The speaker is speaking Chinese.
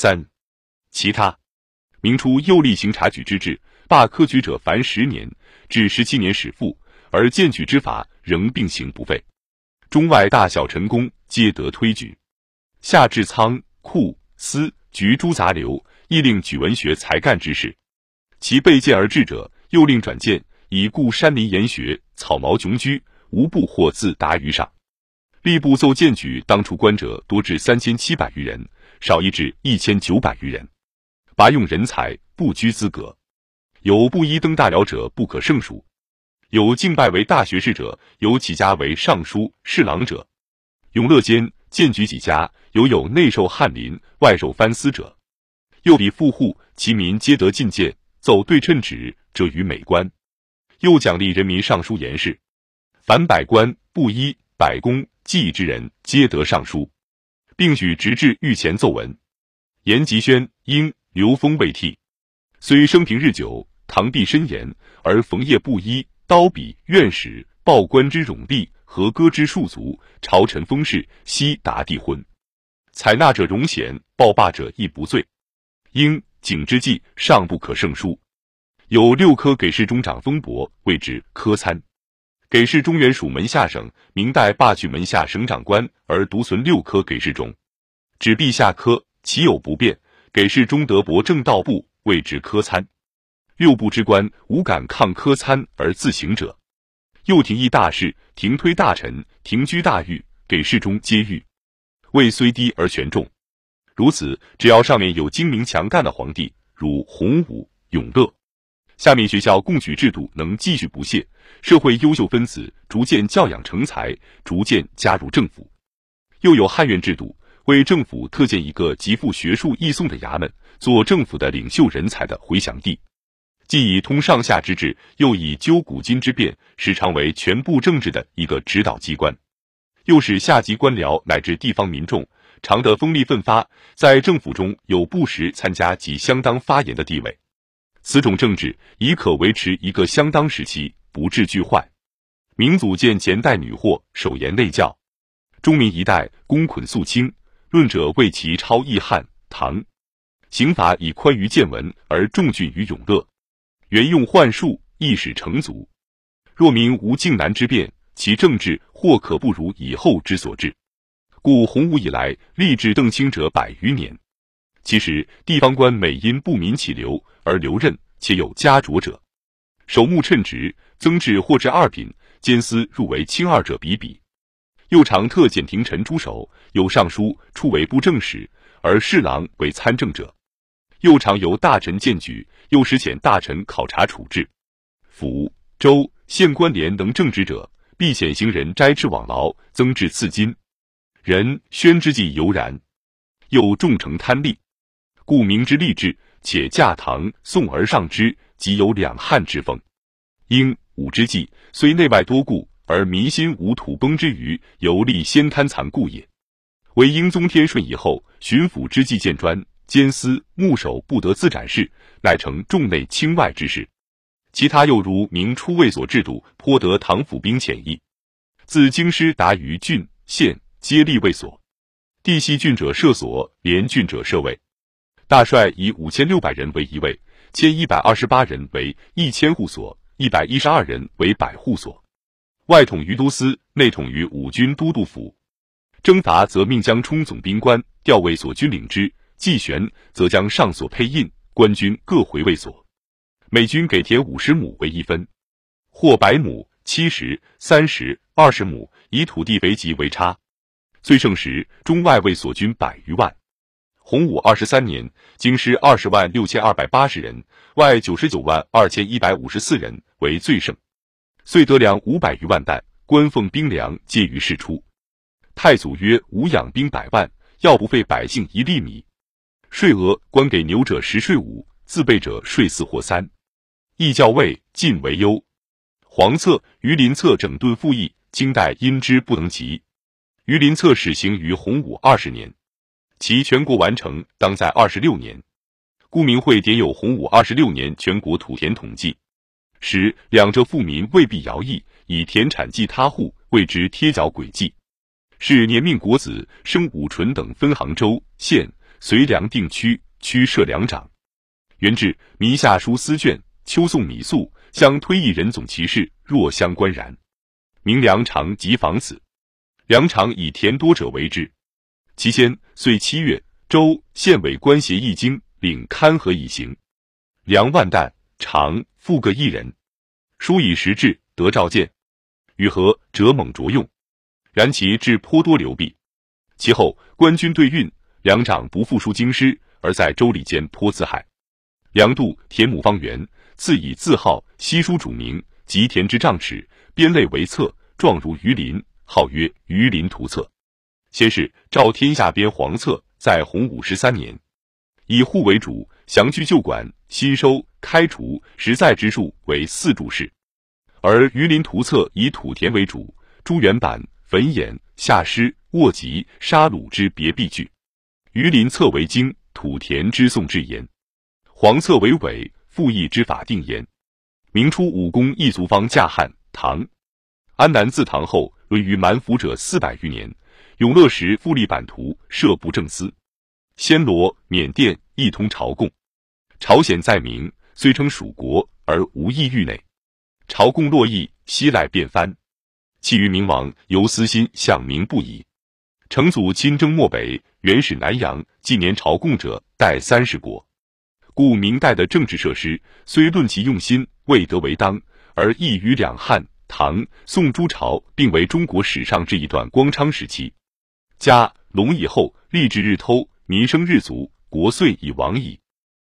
三、其他。明初又立行察举之制，罢科举者凡十年至十七年始复，而荐举之法仍并行不废。中外大小臣工皆得推举。下至仓库司局诸杂流，亦令举文学才干之士。其被荐而至者，又令转荐，以故山林岩学、草茅穷居，无不或自达于上。吏部奏荐举当出官者，多至三千七百余人，少一至一千九百余人。拔用人才，不拘资格，有布衣登大辽者不可胜数。有敬拜为大学士者，有起家为尚书、侍郎者。永乐间荐举几家，犹有内受翰林，外受藩司者。又比富户，其民皆得进谏，奏对称旨，者于美官。又奖励人民尚书言事，凡百官、布衣、百工、技艺之人，皆得上书，并举直至御前奏文。严吉宣、英、刘封未替，虽生平日久，堂弟深严，而逢业布衣。刀笔院使报官之冗吏和歌之庶族朝臣封事悉达帝婚，采纳者荣显，报罢者亦不罪。应景之计尚不可胜数。有六科给事中长封伯，谓之科参。给事中原属门下省，明代罢去门下省长官，而独存六科给事中。指陛下科，其有不便？给事中德伯正道部，谓之科参。六部之官，无敢抗科参而自行者。又廷议大事，廷推大臣，廷居大狱，给事中皆狱。位虽低而权重。如此，只要上面有精明强干的皇帝，如洪武、永乐，下面学校贡举制度能继续不懈，社会优秀分子逐渐教养成才，逐渐加入政府。又有汉院制度，为政府特建一个极富学术艺颂的衙门，做政府的领袖人才的回响地。既以通上下之治，又以究古今之变，时常为全部政治的一个指导机关，又使下级官僚乃至地方民众常得风力奋发，在政府中有不时参加及相当发言的地位。此种政治已可维持一个相当时期，不致俱坏。明祖见前代女祸，守严内教；中民一代公捆肃清，论者为其超易汉唐，刑法以宽于见闻，而重峻于永乐。原用幻术，亦使成足。若民无靖难之变，其政治或可不如以后之所治。故洪武以来，立志邓清者百余年。其实地方官每因不民起流而留任，且有加擢者。守墓称职，增至或至二品，监司入为卿二者比比。又常特检廷臣诸守，有尚书出为布政使，而侍郎为参政者。又常由大臣荐举，又使遣大臣考察处置。府、州、县官联能正直者，必遣行人摘制往劳，增至赐金。人宣之际犹然。又重成贪利，故明之吏治，且驾唐宋而上之，即有两汉之风。英武之际，虽内外多故，而民心无土崩之余，犹立先贪残故也。为英宗天顺以后，巡抚之际见专。监司、牧守不得自展事，乃成重内轻外之事。其他又如明初卫所制度，颇得唐府兵潜意。自京师达于郡县，皆立卫所。地系郡者设所，连郡者设卫。大帅以五千六百人为一位，千一百二十八人为一千户所，一百一十二人为百户所。外统于都司，内统于五军都督府。征伐则命将充总兵官，调卫所军领之。季旋，则将上所配印，官军各回卫所。每军给田五十亩为一分，或百亩、七十、三十、二十亩，以土地肥瘠为差。最盛时，中外卫所军百余万。洪武二十三年，京师二十万六千二百八十人，外九十九万二千一百五十四人为最盛，遂得粮五百余万担，官俸兵粮皆于市出。太祖曰：“吾养兵百万，要不费百姓一粒米。”税额，官给牛者十税五，自备者税四或三。义教尉尽为优。黄策、榆林策整顿复役，经代因之不能及。榆林策始行于洪武二十年，其全国完成当在二十六年。顾明会典有洪武二十六年全国土田统计，使两浙富民未必徭役，以田产计他户，谓之贴脚诡计。是年命国子生武纯等分杭州县。隋梁定区，区设两长。元至，弥下书司卷，秋送米粟，相推一人总其事，若相关然。明梁常即防此。梁长以田多者为之。其先岁七月，州县委官协议经，领勘河以行。梁万担，常复各一人。书以时至，得召见。与和者猛着用，然其志颇多流弊。其后官军对运，梁长不复书京师，而在州里间颇自害。梁度田亩方圆，自以字号，悉书主名，及田之丈尺，编类为册，状如鱼鳞，号曰《鱼鳞图册》。先是照天下编黄册，在洪武十三年，以户为主，详据旧管，新收开除实在之数为四注释。而《鱼鳞图册》以土田为主，朱元版、粉眼、下诗、卧集、沙鲁之别壁句；鱼鳞册为经，土田之宋志言；黄册为伪，复议之法定言。明初武功一族方驾汉，唐安南自唐后沦于蛮服者四百余年。永乐时复立版图，设布政司。暹罗、缅甸一通朝贡，朝鲜在明虽称属国，而无异域内。朝贡洛邑，西赖便藩。其余明王由私心向明不已。成祖亲征漠北，元始南阳，纪年朝贡者代三十国。故明代的政治设施，虽论其用心，未得为当，而异于两汉、唐、宋诸朝，并为中国史上这一段光昌时期。家龙以后，立志日偷，民生日足，国岁以亡矣。